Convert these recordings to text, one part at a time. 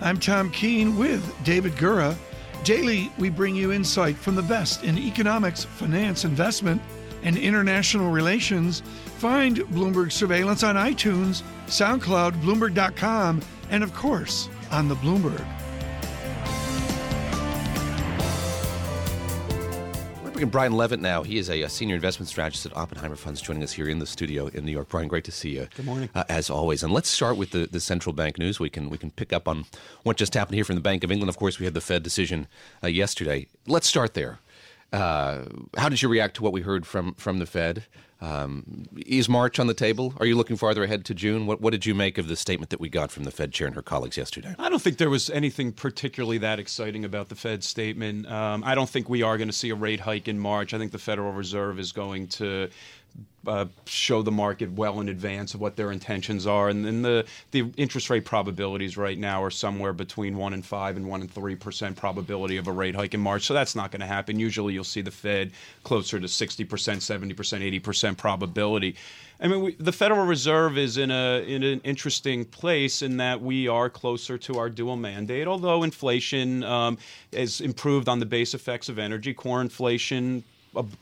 I'm Tom Keene with David Gura. Daily, we bring you insight from the best in economics, finance, investment, and international relations. Find Bloomberg Surveillance on iTunes, SoundCloud, Bloomberg.com, and of course, on the Bloomberg. Bringing Brian Levitt now. He is a, a, senior investment strategist at Oppenheimer Funds, joining us here in the studio in New York. Brian, great to see you. Good morning, uh, as always. And let's start with the, the central bank news. We can we can pick up on what just happened here from the Bank of England. Of course, we had the Fed decision uh, yesterday. Let's start there. Uh, how did you react to what we heard from from the Fed? Um, is March on the table? Are you looking farther ahead to June? What, what did you make of the statement that we got from the Fed chair and her colleagues yesterday? I don't think there was anything particularly that exciting about the Fed statement. Um, I don't think we are going to see a rate hike in March. I think the Federal Reserve is going to uh, show the market well in advance of what their intentions are. And then the, the interest rate probabilities right now are somewhere between 1 and 5 and 1 and 3% probability of a rate hike in March. So that's not going to happen. Usually you'll see the Fed closer to 60%, 70%, 80% probability. I mean, we, the Federal Reserve is in a in an interesting place in that we are closer to our dual mandate. Although inflation um, has improved on the base effects of energy, core inflation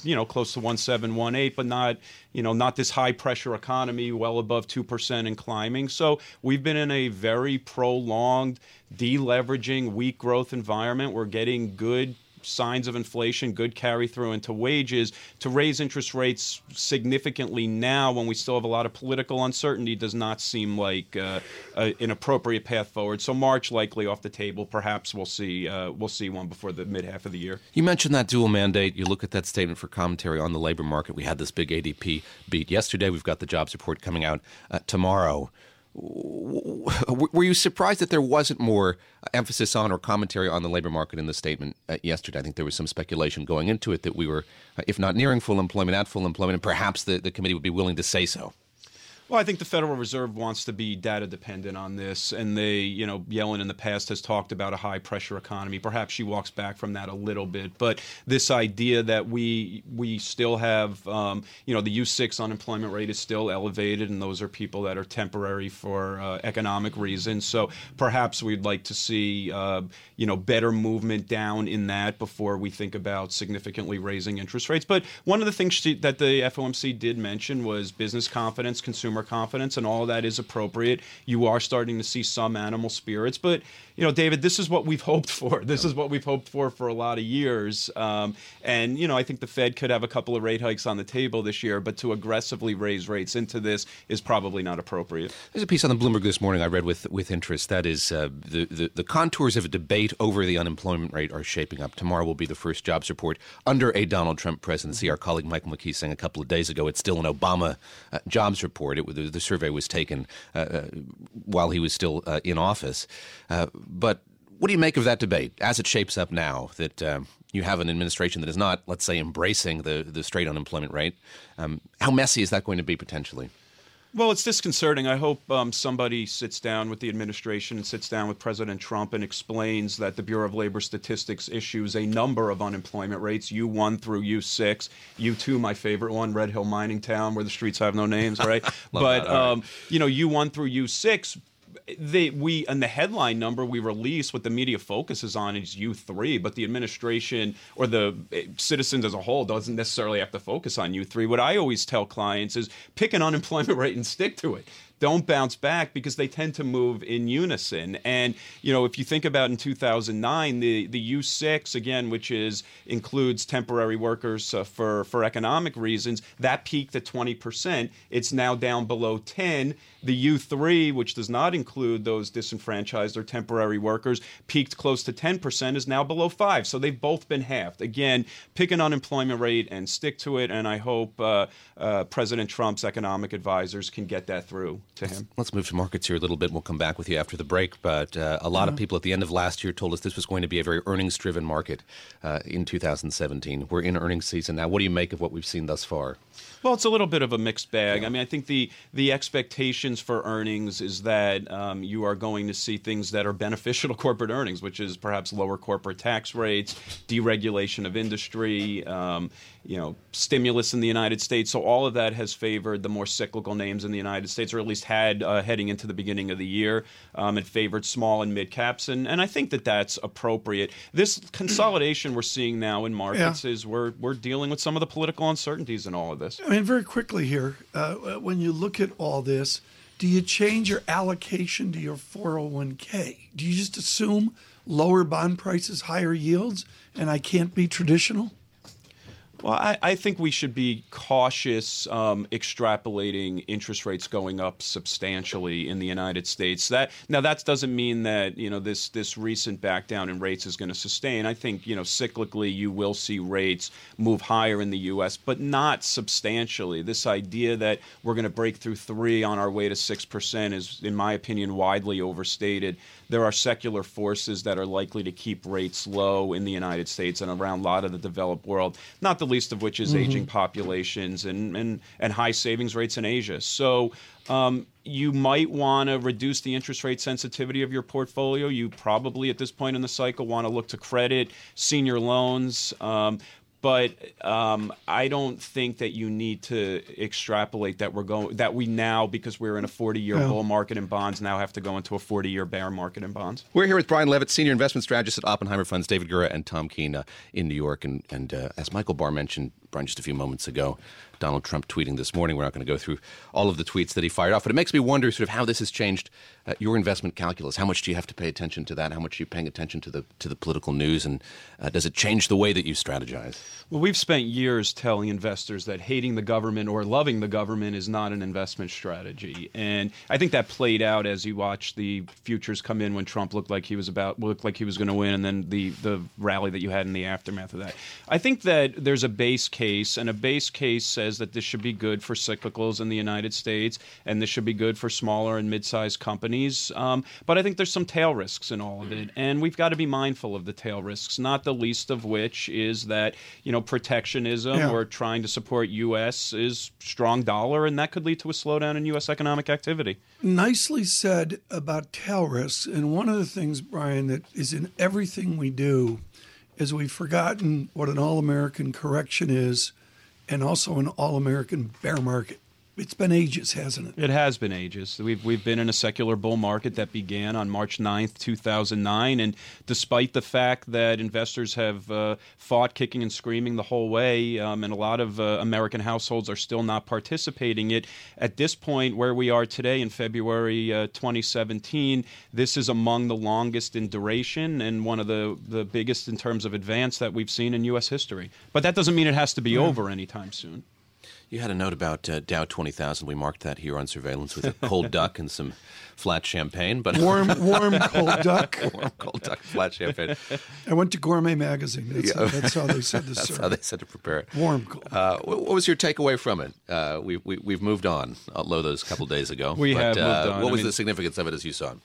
you know close to 1718 but not you know not this high pressure economy well above 2% and climbing. So we've been in a very prolonged deleveraging weak growth environment. We're getting good signs of inflation, good carry through into wages, to raise interest rates significantly now when we still have a lot of political uncertainty does not seem like uh, a, an appropriate path forward. So March likely off the table. Perhaps we'll see uh, we'll see one before the mid half of the year. You mentioned that dual mandate. You look at that statement for commentary on the labor market. We had this big ADP beat yesterday. We've got the jobs report coming out uh, tomorrow were you surprised that there wasn't more emphasis on or commentary on the labor market in the statement uh, yesterday? I think there was some speculation going into it that we were, uh, if not nearing full employment, at full employment, and perhaps the, the committee would be willing to say so. Well, I think the Federal Reserve wants to be data dependent on this, and they, you know, Yellen in the past has talked about a high pressure economy. Perhaps she walks back from that a little bit, but this idea that we we still have, um, you know, the U six unemployment rate is still elevated, and those are people that are temporary for uh, economic reasons. So perhaps we'd like to see, uh, you know, better movement down in that before we think about significantly raising interest rates. But one of the things she, that the FOMC did mention was business confidence, consumer consumer confidence, and all that is appropriate. You are starting to see some animal spirits, but you know, David, this is what we've hoped for. This is what we've hoped for for a lot of years. Um, and you know, I think the Fed could have a couple of rate hikes on the table this year, but to aggressively raise rates into this is probably not appropriate. There's a piece on the Bloomberg this morning I read with with interest. That is uh, the, the the contours of a debate over the unemployment rate are shaping up. Tomorrow will be the first jobs report under a Donald Trump presidency. Our colleague Michael McKee saying a couple of days ago it's still an Obama uh, jobs report. It, the, the, survey was taken uh, uh while he was still uh, in office, but what do you make of that debate as it shapes up now that um, you have an administration that is not, let's say, embracing the, the straight unemployment rate? Um, how messy is that going to be potentially? Well, it's disconcerting. I hope um, somebody sits down with the administration and sits down with President Trump and explains that the Bureau of Labor Statistics issues a number of unemployment rates, U1 through U6, U2, my favorite one, Red Hill Mining Town, where the streets have no names, right? but, um, you know, U1 through U6 we and the headline number we release what the media focuses on is U3, but the administration or the eh, citizens as a whole doesn't necessarily have to focus on U3. What I always tell clients is pick an unemployment rate and stick to it don't bounce back because they tend to move in unison. And you know, if you think about in 2009, the the U6 again, which is includes temporary workers uh, for for economic reasons, that peaked at 20 percent. It's now down below 10. The U3, which does not include those disenfranchised or temporary workers, peaked close to 10 percent, is now below five. So they've both been halved. Again, pick an unemployment rate and stick to it. And I hope uh, uh, President Trump's economic advisors can get that through. To him. Let's move to markets here a little bit. We'll come back with you after the break. But uh, a lot of people at the end of last year told us this was going to be a very earnings driven market uh, in 2017. We're in earnings season now. What do you make of what we've seen thus far? Well, it's a little bit of a mixed bag. I mean, I think the the expectations for earnings is that um, you are going to see things that are beneficial to corporate earnings, which is perhaps lower corporate tax rates, deregulation of industry, um, you know, stimulus in the United States. So all of that has favored the more cyclical names in the United States, or at least had uh, heading into the beginning of the year. Um, it favored small and mid caps, and, and I think that that's appropriate. This consolidation we're seeing now in markets Yeah. is we're we're dealing with some of the political uncertainties in all of this. I mean, very quickly here, uh, when you look at all this, do you change your allocation to your 401k? Do you just assume lower bond prices, higher yields, and I can't be traditional? Well, I, I think we should be cautious um, extrapolating interest rates going up substantially in the United States. That now that doesn't mean that you know this this recent back down in rates is going to sustain. I think you know cyclically you will see rates move higher in the U.S., but not substantially. This idea that we're going to break through three on our way to six percent is, in my opinion, widely overstated. There are secular forces that are likely to keep rates low in the United States and around a lot of the developed world. Not the least of which is aging populations and, and, and high savings rates in Asia. So um, you might want to reduce the interest rate sensitivity of your portfolio. You probably, at this point in the cycle, want to look to credit, senior loans. Um, but um, I don't think that you need to extrapolate that we're going that we now because we're in a 40-year Yeah. bull market in bonds now have to go into a 40-year bear market in bonds. We're here with Brian Levitt, Senior Investment Strategist at Oppenheimer Funds, David Gura, and Tom Keene uh, in New York. And, and uh, as Michael Barr mentioned, Brian, just a few moments ago, Donald Trump tweeting this morning. We're not going to go through all of the tweets that he fired off, but it makes me wonder sort of how this has changed uh, your investment calculus. How much do you have to pay attention to that? How much are you paying attention to the to the political news? And uh, does it change the way that you strategize? Well, we've spent years telling investors that hating the government or loving the government is not an investment strategy, and I think that played out as you watched the futures come in when Trump looked like he was about looked like he was going to win, and then the the rally that you had in the aftermath of that. I think that there's a base case, and a base case says that this should be good for cyclicals in the United States, and this should be good for smaller and mid-sized companies. Um, but I think there's some tail risks in all of it, and we've got to be mindful of the tail risks. Not the least of which is that you know protectionism Yeah. or trying to support U.S. is strong dollar, and that could lead to a slowdown in U.S. economic activity. Nicely said about tail risks. And one of the things, Brian, that is in everything we do is we've forgotten what an all American correction is and also an all American bear market. It's been ages, hasn't it? It has been ages. We've we've been in a secular bull market that began on March 9th, 2009, and despite the fact that investors have uh, fought kicking and screaming the whole way, um, and a lot of uh, American households are still not participating, it at this point where we are today in February uh, 2017, this is among the longest in duration and one of the the biggest in terms of advance that we've seen in U.S. history. But that doesn't mean it has to be over anytime soon. You had a note about uh, Dow 20,000. We marked that here on surveillance with a cold duck and some flat champagne. But Warm, warm, cold duck. warm cold duck, flat champagne. I went to Gourmet Magazine. That's, how, that's how they said to That's serve. how they said to prepare it. Warm, cold. Uh, what what was your takeaway from it? Uh, we, we, we've moved on, although those a couple days ago. We but, have moved uh, on. What I was mean- the significance of it as you saw it?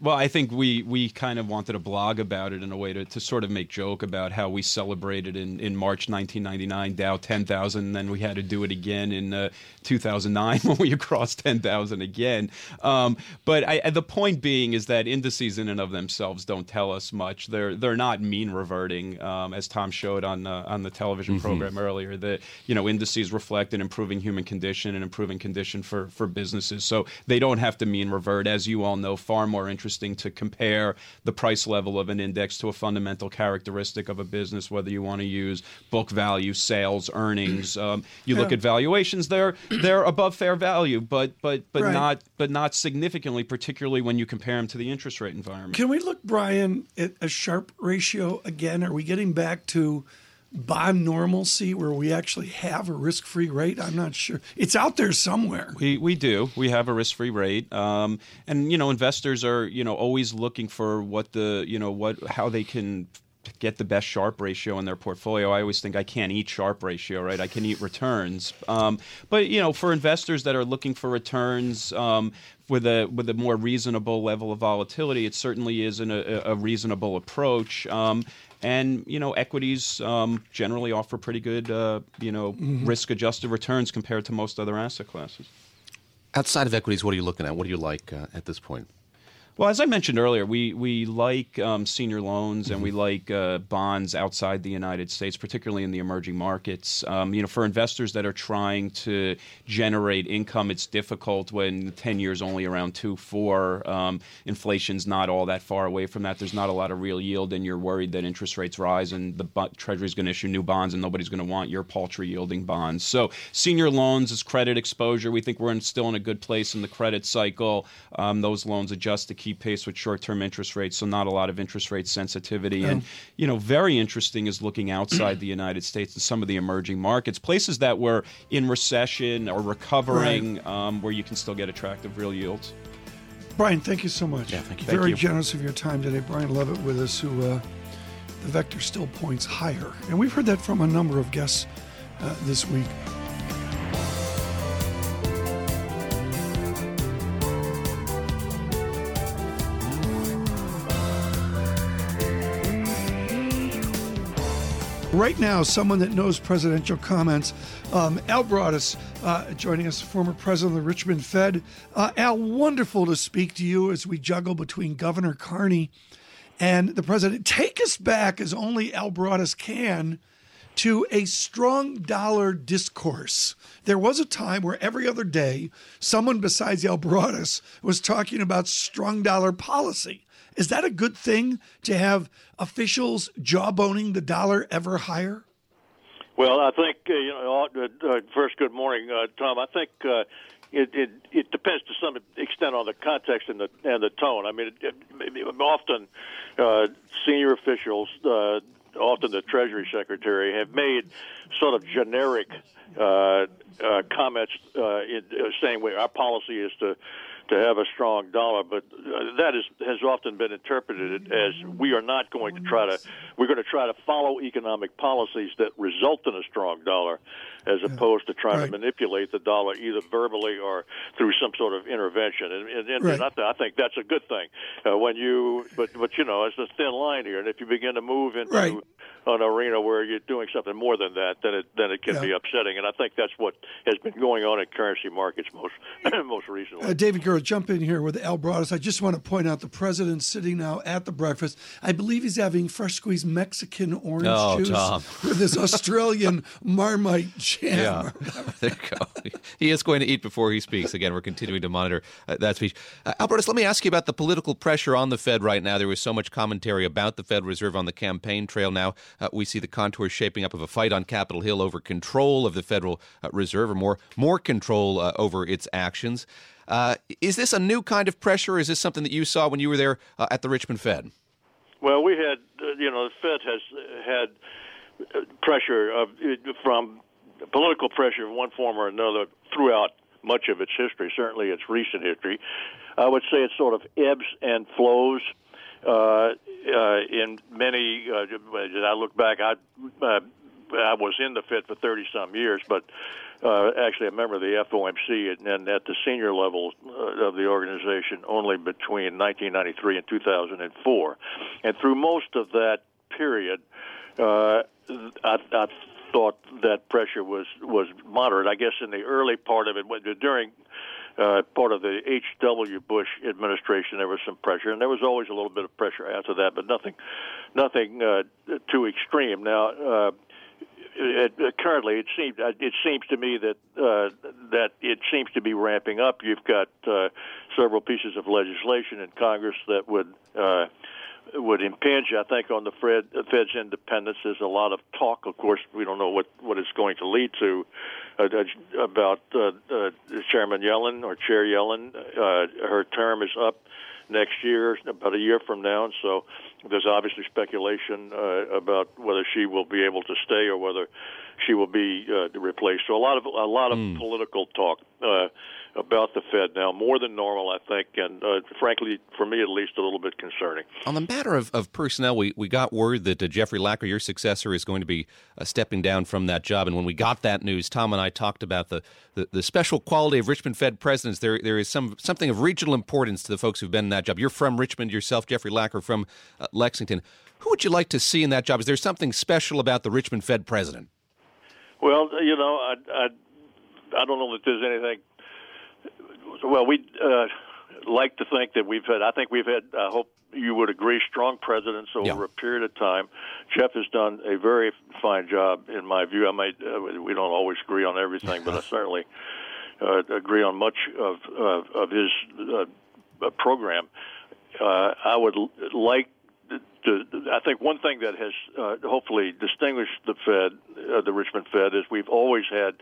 Well, I think we, we kind of wanted to blog about it in a way to, to sort of make joke about how we celebrated in, in March 1999 Dow 10,000, and then we had to do it again in uh, 2009 when we crossed 10,000 again. Um, but I, the point being is that indices in and of themselves don't tell us much. They're they're not mean reverting, um, as Tom showed on uh, on the television program earlier. That you know indices reflect an improving human condition and improving condition for for businesses. So they don't have to mean revert, as you all know. Far more interesting to compare the price level of an index to a fundamental characteristic of a business, whether you want to use book value, sales, earnings. Um, you look at valuations; they're they're above fair value, but but but Right. not but not significantly, particularly when you compare them to the interest rate environment. Can we look, Brian, at a Sharpe ratio again? Are we getting back to bond normalcy where we actually have a risk free rate? I'm not sure. It's out there somewhere. We we do. We have a risk free rate, um, and you know investors are you know always looking for what the you know what how they can get the best Sharpe ratio in their portfolio. I always think I can't eat Sharpe ratio, right? I can eat returns. Um, but you know, for investors that are looking for returns um, with a with a more reasonable level of volatility, it certainly is an, a, a, reasonable approach. Um, and you know, equities um, generally offer pretty good, uh, you know, mm-hmm. risk-adjusted returns compared to most other asset classes. Outside of equities, what are you looking at? What do you like uh, at this point? Well, as I mentioned earlier, we we like um, senior loans mm-hmm. and we mm-hmm. like uh, bonds outside the United States, particularly in the emerging markets. Um, you know, for investors that are trying to generate income, it's difficult when ten years only around two four. Um, inflation's not all that far away from that. There's not a lot of real yield, and you're worried that interest rates rise and the bu- Treasury's going to issue new bonds, and nobody's going to want your paltry yielding bonds. So, senior loans is credit exposure. We think we're in, still in a good place in the credit cycle. Um, those loans adjust to keep keep pace with short-term interest rates, so not a lot of interest rate sensitivity. And you know, very interesting is looking outside the United States and some of the emerging markets, places that were in recession or recovering, right. um, where you can still get attractive real yields. Brian, thank you so much. Yeah, thank you. Very thank you. generous of your time today. Brian Levitt with us, who uh, the vector still points higher, and we've heard that from a number of guests uh, this week. Right now, someone that knows presidential comments, um, Al Broaddus, uh, joining us, former president of the Richmond Fed. Uh, Al, wonderful to speak to you as we juggle between Governor Carney and the president. Take us back, as only Al Broaddus can, to a strong dollar discourse. There was a time where every other day, someone besides Al Broaddus was talking about strong dollar policy. Is that a good thing to have officials jawboning the dollar ever higher? Well, I think uh, you know. Uh, uh, first, good morning, uh, Tom. I think uh, it, it it depends to some extent on the context and the and the tone. I mean, it, it, often uh, senior officials, often the Treasury Secretary, have made sort of generic comments in, uh, saying, way "Our policy is to." To have a strong dollar, but uh, that is, has often been interpreted as we are not going to try to we're going to try to follow economic policies that result in a strong dollar, as opposed to trying right. to manipulate the dollar either verbally or through some sort of intervention. And, and, and, right. I, th- I, think that's a good thing uh, when you but but you know it's a thin line here, and if you begin to move into right. an arena where you're doing something more than that, then it then it can yeah. be upsetting. And I think that's what has been going on in currency markets most most recently. Uh, David Gura, jump in here with Al Broaddus. I just want to point out the president sitting now at the breakfast. I believe he's having fresh squeezed Mexican orange oh, juice Tom. with this Australian Marmite jam. Yeah, there you go. He is going to eat before he speaks. Again, we're continuing to monitor uh, that speech. Uh, Al Broaddus, let me ask you about the political pressure on the Fed right now. There was so much commentary about the Fed Reserve on the campaign trail. Now uh, we see the contours shaping up of a fight on Capitol Hill over control of the Federal uh, Reserve, or more more control uh, over its actions. Uh, is this a new kind of pressure? Is this something that you saw when you were there uh, at the Richmond Fed? Well, we had, uh, you know, the Fed has had pressure of, from political pressure of one form or another throughout much of its history, certainly its recent history. I would say it sort of ebbs and flows. Uh, uh, in many, uh, I look back, I uh, I was in the Fed for 30 some years, but uh, actually a member of the FOMC and, at the senior level uh, of the organization only between 1993 and 2004. And through most of that period, uh, I, I thought that pressure was was moderate. I guess in the early part of it, during uh, part of the H.W. Bush administration, there was some pressure, and there was always a little bit of pressure after that, but nothing, nothing uh, too extreme. Now, uh, it, currently, it seems uh, it seems to me that uh, that it seems to be ramping up. You've got uh, several pieces of legislation in Congress that would uh, would impinge, I think, on the Fed, Fed's independence. There's a lot of talk. Of course, we don't know what what it's going to lead to uh, uh about uh, uh, Chairman Yellen or Chair Yellen. Uh, her term is up next year, about a year from now, and so there's obviously speculation uh, about whether she will be able to stay or whether she will be uh, replaced. So a lot of a lot of mm. political talk uh, about the Fed now, more than normal, I think, and uh, frankly, for me at least, a little bit concerning. On the matter of, of personnel, we, we got word that uh, Jeffrey Lacker, your successor, is going to be uh, stepping down from that job. And when we got that news, Tom and I talked about the, the, the, special quality of Richmond Fed presidents. There there is some something of regional importance to the folks who've been in that job. You're from Richmond yourself, Jeffrey Lacker from uh, Lexington. Who would you like to see in that job? Is there something special about the Richmond Fed president? Well, you know, I, I, I don't know that there's anything well, we uh, like to think that we've had. I think we've had. I hope you would agree, strong presidents over yeah. a period of time. Jeff has done a very fine job, in my view. I might. Uh, we don't always agree on everything, but I certainly uh, agree on much of of, of his uh, program. Uh, I would like to, I think one thing that has uh, hopefully distinguished the Fed, uh, the Richmond Fed, is we've always had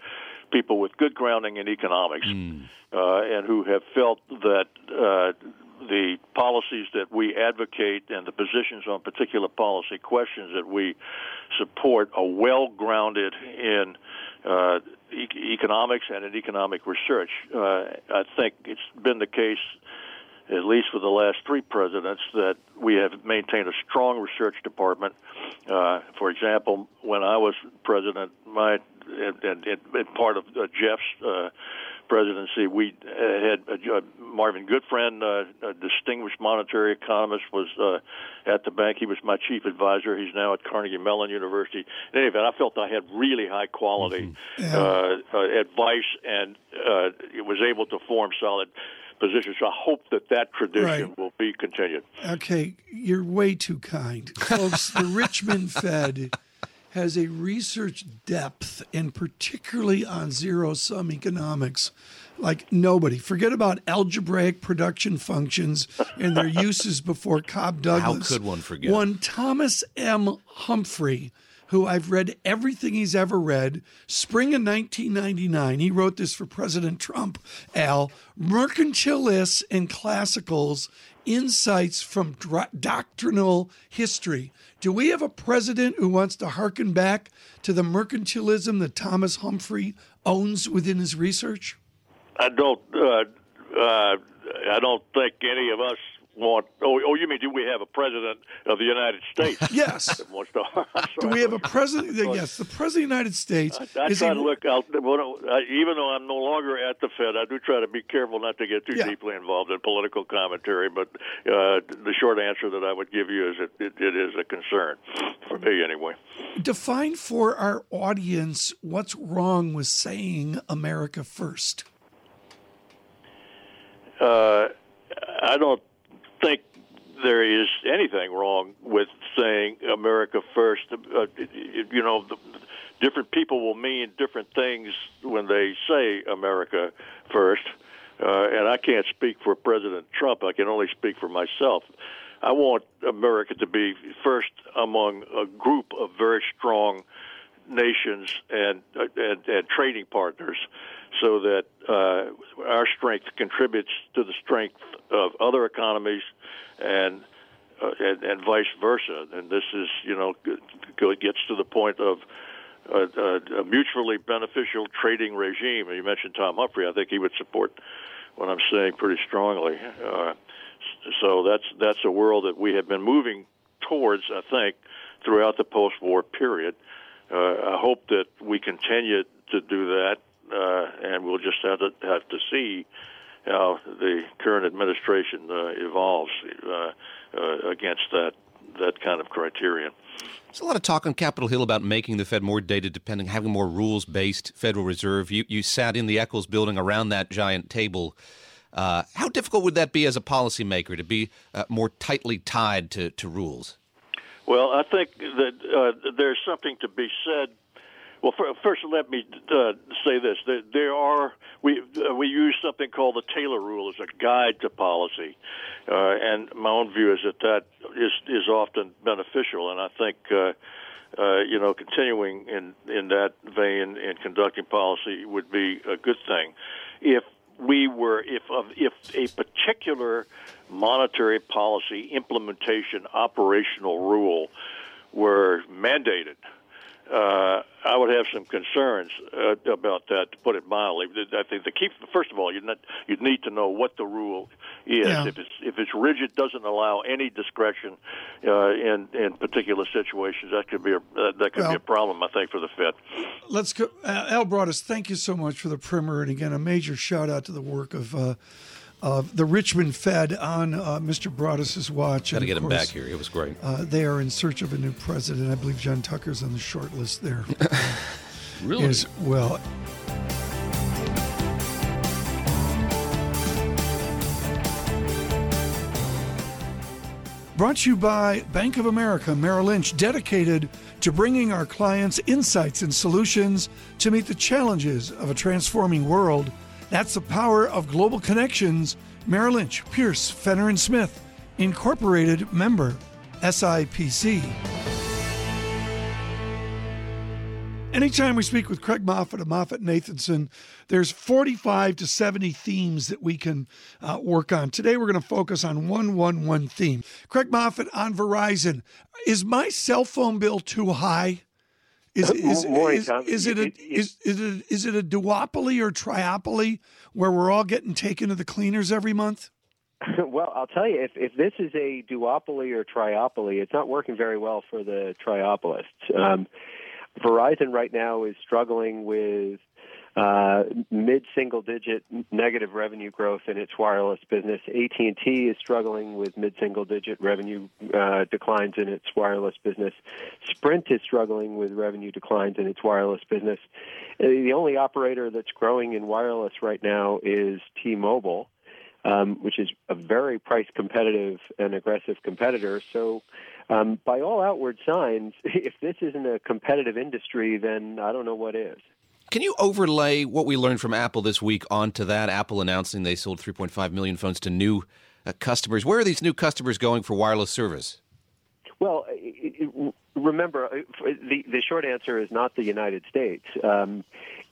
people with good grounding in economics mm. uh, and who have felt that uh, the policies that we advocate and the positions on particular policy questions that we support are well grounded in uh, e- economics and in economic research. Uh, I think it's been the case at least for the last three presidents, that we have maintained a strong research department. Uh, for example, when I was president, my and, and, and part of uh, Jeff's uh, presidency, we had uh, Marvin Goodfriend, uh, a distinguished monetary economist, was uh, at the bank. He was my chief advisor. He's now at Carnegie Mellon University. In any event, I felt I had really high quality mm-hmm. yeah. uh, uh, advice and uh, was able to form solid position. So I hope that that tradition right. will be continued. Okay, you're way too kind, folks. the Richmond Fed has a research depth, and particularly on zero sum economics, like nobody. Forget about algebraic production functions and their uses before Cobb Douglas. How could one forget? One Thomas M. Humphrey who I've read everything he's ever read. Spring of 1999, he wrote this for President Trump, Al, Mercantilists and Classicals Insights from Doctrinal History. Do we have a president who wants to hearken back to the mercantilism that Thomas Humphrey owns within his research? I don't. Uh, uh, I don't think any of us want. Oh, oh, you mean do we have a president of the United States? yes. do we have a president? Yes, the president of the United States. I, I try he, to look out. Even though I'm no longer at the Fed, I do try to be careful not to get too yeah. deeply involved in political commentary. But uh, the short answer that I would give you is it, it, it is a concern for me anyway. Define for our audience what's wrong with saying America first. Uh, I don't there is anything wrong with saying America first. Uh, you know, the, different people will mean different things when they say America first. Uh, and I can't speak for President Trump. I can only speak for myself. I want America to be first among a group of very strong nations and uh, and, and trading partners, so that uh, our strength contributes to the strength of other economies, and uh, and, and vice versa. And this is, you know, gets to the point of a, a, a mutually beneficial trading regime. You mentioned Tom Humphrey. I think he would support what I'm saying pretty strongly. Uh, so that's that's a world that we have been moving towards. I think throughout the post-war period. Uh, I hope that we continue to do that, uh, and we'll just have to have to see how the current administration uh, evolves uh, uh, against that that kind of criterion. There's a lot of talk on Capitol Hill about making the Fed more data dependent, having more rules based Federal Reserve. You you sat in the Eccles building around that giant table. Uh, how difficult would that be as a policymaker to be uh, more tightly tied to, to rules? Well, I think that uh, there's something to be said well, first, let me uh, say this: there are we uh, we use something called the Taylor Rule as a guide to policy, uh, and my own view is that that is is often beneficial, and I think. Uh, uh, you know, continuing in in that vein in conducting policy would be a good thing. If we were if if a particular monetary policy implementation operational rule were mandated uh, I would have some concerns uh, about that, to put it mildly. I think the key, first of all, you'd, not, you'd need to know what the rule is. Yeah. If it's if it's rigid, doesn't allow any discretion uh, in in particular situations, that could be a uh, that could Well- be a problem. I think for the Fed. Let's go. Uh, Al Broaddus, thank you so much for the primer. And again, a major shout out to the work of. Of the Richmond Fed on uh, Mr. Broaddus's watch. Got to get him course, back here. It was great. Uh, they are in search of a new president. I believe John Tucker's on the short list there really? as well. Brought to you by Bank of America Merrill Lynch, dedicated to bringing our clients insights and solutions to meet the challenges of a transforming world. That's the power of global connections. Merrill Lynch, Pierce, Fenner and Smith, Incorporated member, SIPC. Anytime we speak with Craig Moffett of Moffett Nathanson, there's 45 to 70 themes that we can uh, work on. Today we're going to focus on one, one, one theme. Craig Moffett on Verizon. Is my cell phone bill too high? Is, is, is, is it a, is, is it is it a duopoly or triopoly where we're all getting taken to the cleaners every month? well, I'll tell you, if, if this is a duopoly or triopoly, it's not working very well for the triopolists. Um, Verizon right now is struggling with uh, mid-single-digit negative revenue growth in its wireless business. AT&T is struggling with mid-single-digit revenue uh, declines in its wireless business. Sprint is struggling with revenue declines in its wireless business. Uh, The only operator that's growing in wireless right now is T-Mobile um, which is a very price competitive and aggressive competitor. So, um, by all outward signs, if this isn't a competitive industry, then I don't know what is. Can you overlay what we learned from Apple this week onto that? Apple announcing they sold 3.5 million phones to new uh, customers. Where are these new customers going for wireless service? Well, remember, uh, the the short answer is not the United States. Um,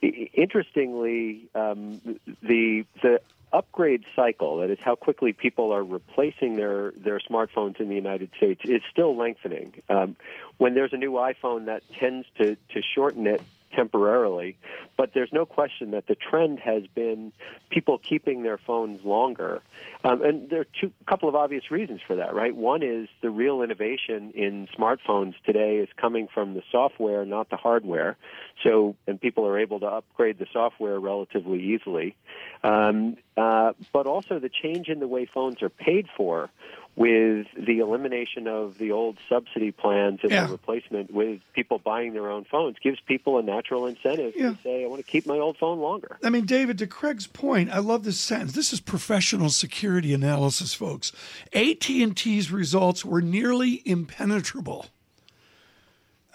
interestingly, um, the the upgrade cycle, that is how quickly people are replacing their, their smartphones in the United States, is still lengthening. Um, when there's a new iPhone, that tends to, to shorten it temporarily, but there's no question that the trend has been people keeping their phones longer. Um, and there are two couple of obvious reasons for that, right? One is the real innovation in smartphones today is coming from the software, not the hardware. So, and people are able to upgrade the software relatively easily. Um, uh, but also the change in the way phones are paid for with the elimination of the old subsidy plans and Yeah. the replacement with people buying their own phones gives people a natural incentive Yeah. to say, I want to keep my old phone longer. I mean, David, to Craig's point, I love this sentence. This is professional security analysis, folks. AT&T's results were nearly impenetrable.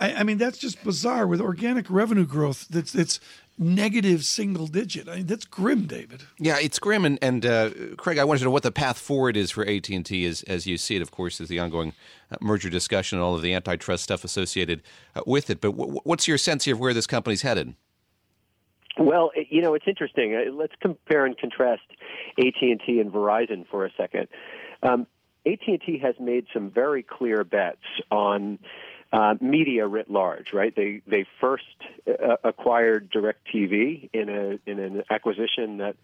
I, I mean, that's just bizarre with organic revenue growth that's it's negative single digit. I mean, that's grim, David. Yeah, it's grim. And, and uh, Craig, I wanted to know what the path forward is for AT and T, as as you see it. Of course, is the ongoing uh, merger discussion and all of the antitrust stuff associated uh, with it. But w- what's your sense here of where this company's headed? Well, you know, it's interesting. Uh, Let's compare and contrast AT&T and Verizon for a second. Um, AT&T has made some very clear bets on uh, media writ large, right? They they first uh, acquired DirecTV in a in an acquisition that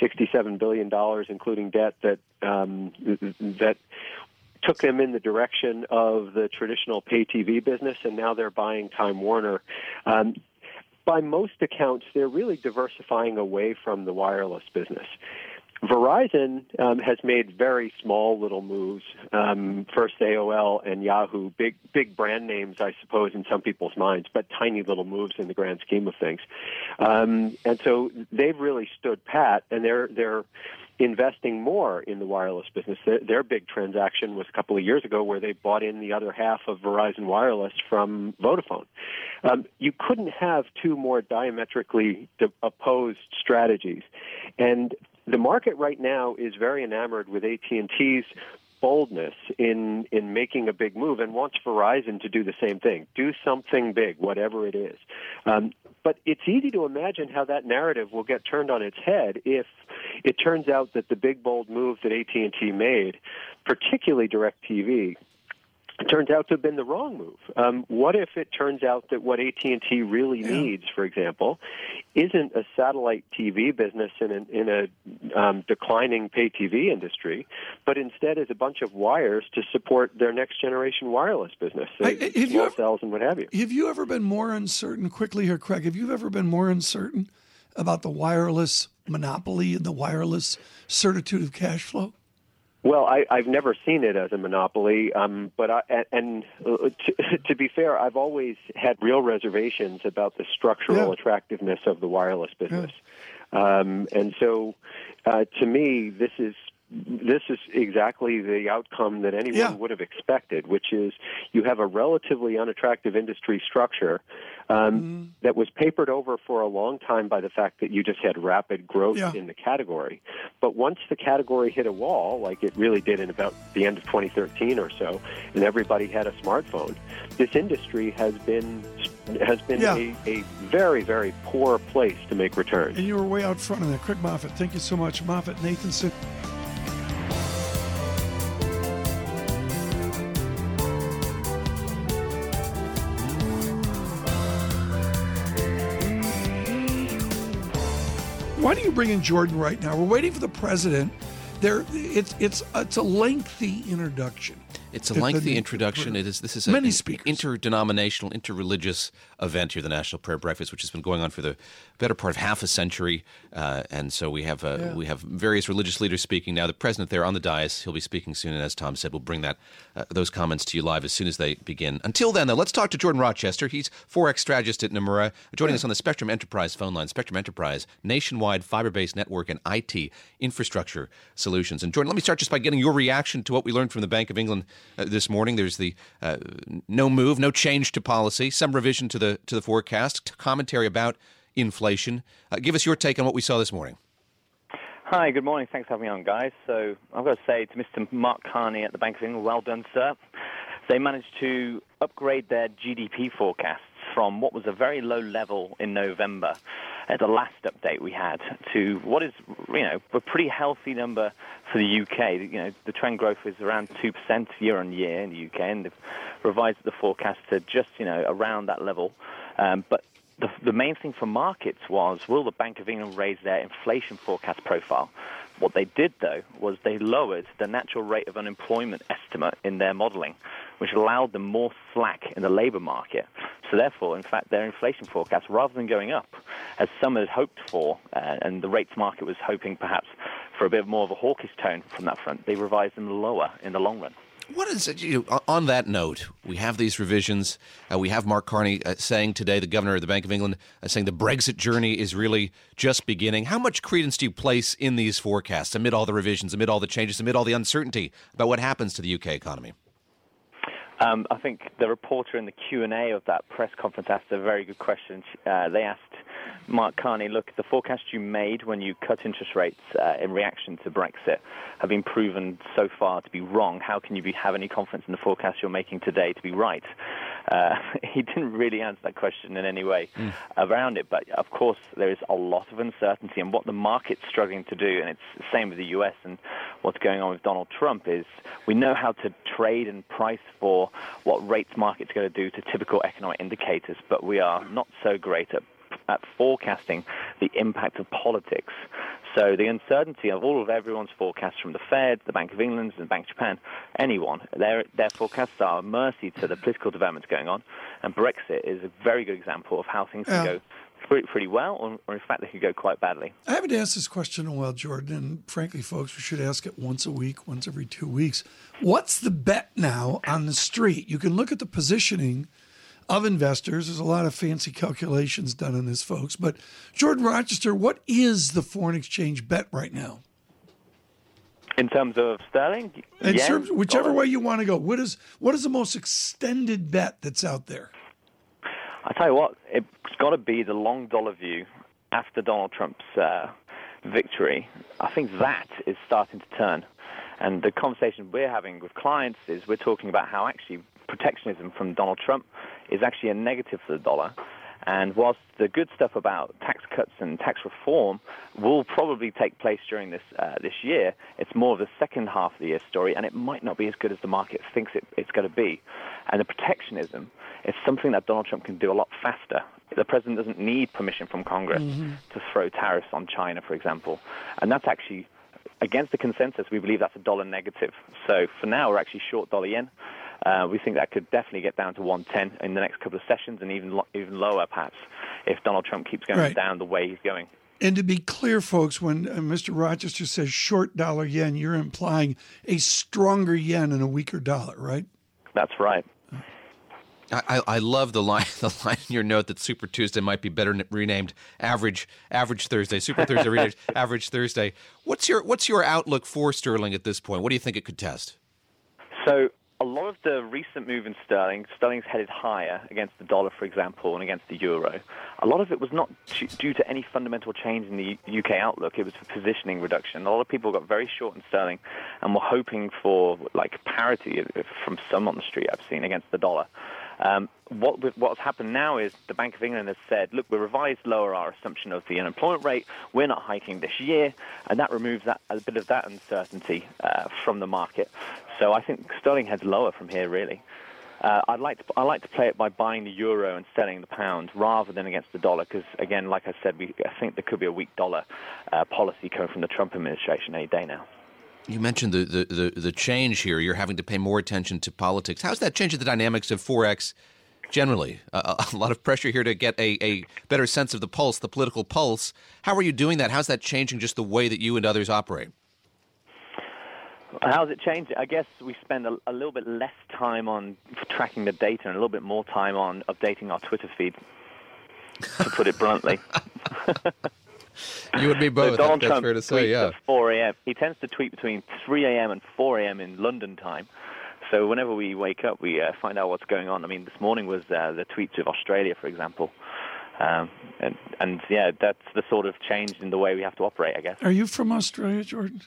67 billion dollars, including debt, that um, that took them in the direction of the traditional pay TV business, and now they're buying Time Warner. Um, by most accounts, they're really diversifying away from the wireless business. Verizon um, has made very small little moves. Um, first AOL and Yahoo, big big brand names, I suppose, in some people's minds, but tiny little moves in the grand scheme of things. Um, and so they've really stood pat, and they're they're investing more in the wireless business. Their, their big transaction was a couple of years ago where they bought in the other half of Verizon Wireless from Vodafone. Um, you couldn't have two more diametrically opposed strategies. And the market right now is very enamored with AT&T's boldness in in making a big move and wants Verizon to do the same thing. Do something big, whatever it is. Um, but it's easy to imagine how that narrative will get turned on its head if it turns out that the big bold move that AT&T made, particularly DirecTV, turns out to have been the wrong move. Um, what if it turns out that what AT&T really yeah. needs, for example, isn't a satellite TV business in, an, in a um, declining pay TV industry, but instead is a bunch of wires to support their next generation wireless business, I, small ever, cells and what have you. Have you ever been more uncertain, quickly here, Craig, have you ever been more uncertain about the wireless monopoly and the wireless certitude of cash flow? Well, I, I've never seen it as a monopoly, um, but I, and uh, to, to, be fair, I've always had real reservations about the structural yeah. attractiveness of the wireless business, yeah. um, and so uh, to me, this is this is exactly the outcome that anyone yeah. would have expected, which is you have a relatively unattractive industry structure um, mm. that was papered over for a long time by the fact that you just had rapid growth yeah. in the category. But once the category hit a wall, like it really did in about the end of 2013 or so, and everybody had a smartphone, this industry has been has been yeah. a, a very, very poor place to make returns. And you were way out front of that. Craig Moffett, thank you so much. Moffett Nathanson. Bring in Jordan right now? We're waiting for the president. There, it's it's it's a lengthy introduction. It's a lengthy introduction. It is. This is a, many an interdenominational, interreligious event here, the National Prayer Breakfast, which has been going on for the better part of half a century. Uh, and so we have uh, yeah. we have various religious leaders speaking now. The president there on the dais, he'll be speaking soon, and as Tom said, we'll bring that uh, those comments to you live as soon as they begin. Until then, though, let's talk to Jordan Rochester. He's forex strategist at Nomura, joining yeah. us on the Spectrum Enterprise phone line. Spectrum Enterprise, nationwide fiber-based network and IT infrastructure solutions. And Jordan, let me start just by getting your reaction to what we learned from the Bank of England uh, this morning. There's the uh, no move, no change to policy, some revision to the to the forecast, commentary about inflation. Uh, give us your take on what we saw this morning. Hi, good morning. Thanks for having me on, guys. So I've got to say to Mr. Mark Carney at the Bank of England, well done, sir. They managed to upgrade their GDP forecasts from what was a very low level in November at the last update we had to what is, you know, a pretty healthy number for the UK. You know, the trend growth is around 2% year on year in the UK, and they've revised the forecast to just, you know, around that level. Um, but the, the main thing for markets was will the Bank of England raise their inflation forecast profile? What they did, though, was they lowered the natural rate of unemployment estimate in their modeling, which allowed them more slack in the labour market. So, therefore, in fact, their inflation forecast, rather than going up, as some had hoped for, uh, and the rates market was hoping perhaps for a bit more of a hawkish tone from that front, they revised them lower in the long run. What is it? You know, on that note, we have these revisions. Uh, we have Mark Carney uh, saying today, the governor of the Bank of England, uh, saying the Brexit journey is really just beginning. How much credence do you place in these forecasts amid all the revisions, amid all the changes, amid all the uncertainty about what happens to the UK economy? Um, I think the reporter in the Q and A of that press conference asked a very good question. Uh, they asked Mark Carney, look, the forecast you made when you cut interest rates uh, in reaction to Brexit have been proven so far to be wrong. How can you be, have any confidence in the forecast you're making today to be right? Uh, he didn't really answer that question in any way mm. around it, but of course there is a lot of uncertainty, and what the market's struggling to do, and it's the same with the U.S. and what's going on with Donald Trump is we know how to trade and price for what rates market's going to do to typical economic indicators, but we are not so great at at forecasting the impact of politics. So the uncertainty of all of everyone's forecasts from the Fed, the Bank of England, and the Bank of Japan, anyone, their, their forecasts are mercy to the political developments going on. And Brexit is a very good example of how things can go pretty, pretty well, or, or, in fact, they could go quite badly. I haven't asked this question in a while, Jordan, and frankly, folks, we should ask it once a week, once every two weeks. What's the bet now on the street? You can look at the positioning – of investors. There's a lot of fancy calculations done on this, folks. But Jordan Rochester, what is the foreign exchange bet right now? In terms of sterling, in terms, whichever way you want to go, what is what is the most extended bet that's out there? I tell you what, it's got to be the long dollar view after Donald Trump's uh, victory. I think that is starting to turn. And the conversation we're having with clients is we're talking about how actually protectionism from Donald Trump is actually a negative for the dollar. And whilst the good stuff about tax cuts and tax reform will probably take place during this uh, this year, it's more of the second half of the year story, and it might not be as good as the market thinks it, it's going to be. And the protectionism is something that Donald Trump can do a lot faster. The president doesn't need permission from Congress mm-hmm. to throw tariffs on China, for example, and that's actually against the consensus. We believe that's a dollar negative. So for now, we're actually short dollar yen. Uh, we think that could definitely get down to 110 in the next couple of sessions, and even lo- even lower perhaps if Donald Trump keeps going right. down the way he's going. And to be clear, folks, when uh, Mr. Rochester says short dollar yen, you're implying a stronger yen and a weaker dollar, right? That's right. I, I love the line the line in your note that Super Tuesday might be better renamed Average Average Thursday. Super Thursday renamed Average Thursday. What's your what's your outlook for sterling at this point? What do you think it could test? So a lot of the recent move in sterling, sterling's headed higher against the dollar, for example, and against the euro. A lot of it was not due to any fundamental change in the UK outlook. It was for positioning reduction. A lot of people got very short in sterling and were hoping for like parity from some on the street I've seen against the dollar. Um, what, what's happened now is the Bank of England has said, look, we revised lower our assumption of the unemployment rate. We're not hiking this year, and that removes that, a bit of that uncertainty uh, from the market. So I think sterling heads lower from here, really. Uh, I'd like to I like to play it by buying the euro and selling the pound rather than against the dollar because again, like I said, we I think there could be a weak dollar uh, policy coming from the Trump administration any day now. You mentioned the, the, the, the, change here. You're having to pay more attention to politics. How's that changing the dynamics of Forex generally? Uh, a lot of pressure here to get a, a better sense of the pulse, the political pulse. How are you doing that? How's that changing just the way that you and others operate? How's it changed? I guess we spend a, a, little bit less time on tracking the data and a little bit more time on updating our Twitter feed, to put it bluntly. you and me both. So Donald that's Trump fair to say, yeah. At 4 a.m. He tends to tweet between 3 a.m. and 4 a.m. in London time. So whenever we wake up, we uh, find out what's going on. I mean, this morning was uh, the tweets of Australia, for example. Um, and, and yeah, that's the sort of change in the way we have to operate, I guess. Are you from Australia, Jordan?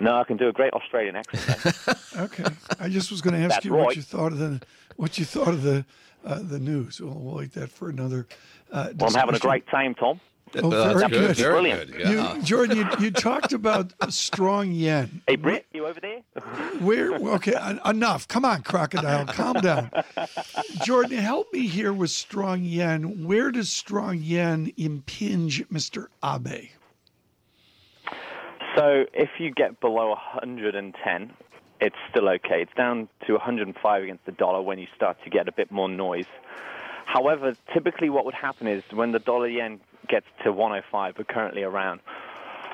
No, I can do a great Australian accent. okay, I just was going to ask you right. what you thought of the what you thought of the uh, the news. We'll, we'll wait that for another. Uh, well, I'm having a great time, Tom. Oh, very good. good. Very Brilliant. Good. Yeah. You, Jordan, you, you talked about strong yen. Hey, Britt, you over there? Where? Okay, enough. Come on, crocodile. Calm down. Jordan, help me here with strong yen. Where does strong yen impinge Mr. Abe? So if you get below 110, it's still okay. It's down to 105 against the dollar when you start to get a bit more noise. However, typically what would happen is when the dollar yen gets to 105, we're currently around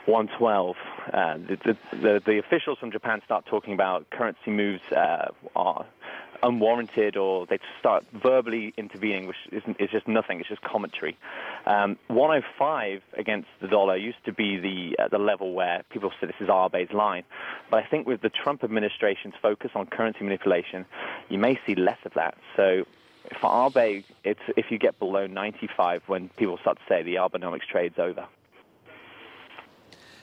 112. Uh, the, the, the, officials from Japan start talking about currency moves uh, are unwarranted or they start verbally intervening, which is, is just nothing. It's just commentary. Um, 105 against the dollar used to be the uh, the level where people say this is Abe's line, but I think with the Trump administration's focus on currency manipulation, you may see less of that. So. For Abe, it's if you get below 95 when people start to say the Abenomics trade's over.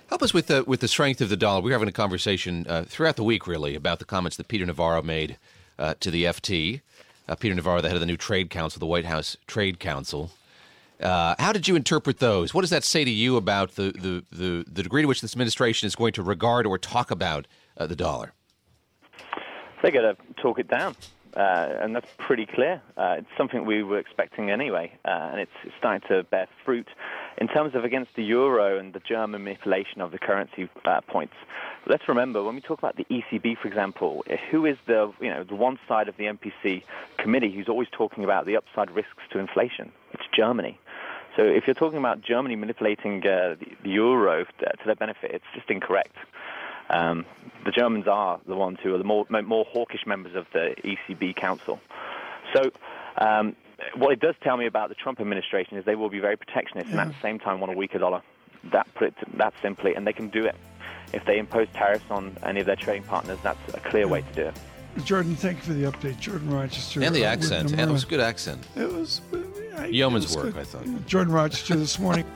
Help us with the with the strength of the dollar. We are having a conversation uh, throughout the week, really, about the comments that Peter Navarro made uh, to the FT. Uh, Peter Navarro, the head of the new Trade Council, the White House Trade Council. Uh, how did you interpret those? What does that say to you about the, the, the, the degree to which this administration is going to regard or talk about uh, the dollar? They're going to talk it down. Uh, and that's pretty clear. It's something we were expecting anyway, and it's, it's, starting to bear fruit. In terms of against the euro and the German manipulation of the currency uh, points, let's remember when we talk about the ECB, for example, who is the you know the one side of the MPC committee who's always talking about the upside risks to inflation? It's Germany. So if you're talking about Germany manipulating uh, the, the, euro to, to their benefit, it's just incorrect. Um, the Germans are the ones who are the more, more hawkish members of the ECB Council. So, um, what it does tell me about the Trump administration is they will be very protectionist yeah. and at the same time want a weaker dollar. That put it that simply, and they can do it. If they impose tariffs on any of their trading partners, that's a clear way to do it. Jordan, thank you for the update. Jordan Rochester. And the uh, accent. And it was a good accent. It was. I, Yeoman's it was work, good. I thought. Jordan Rochester this morning.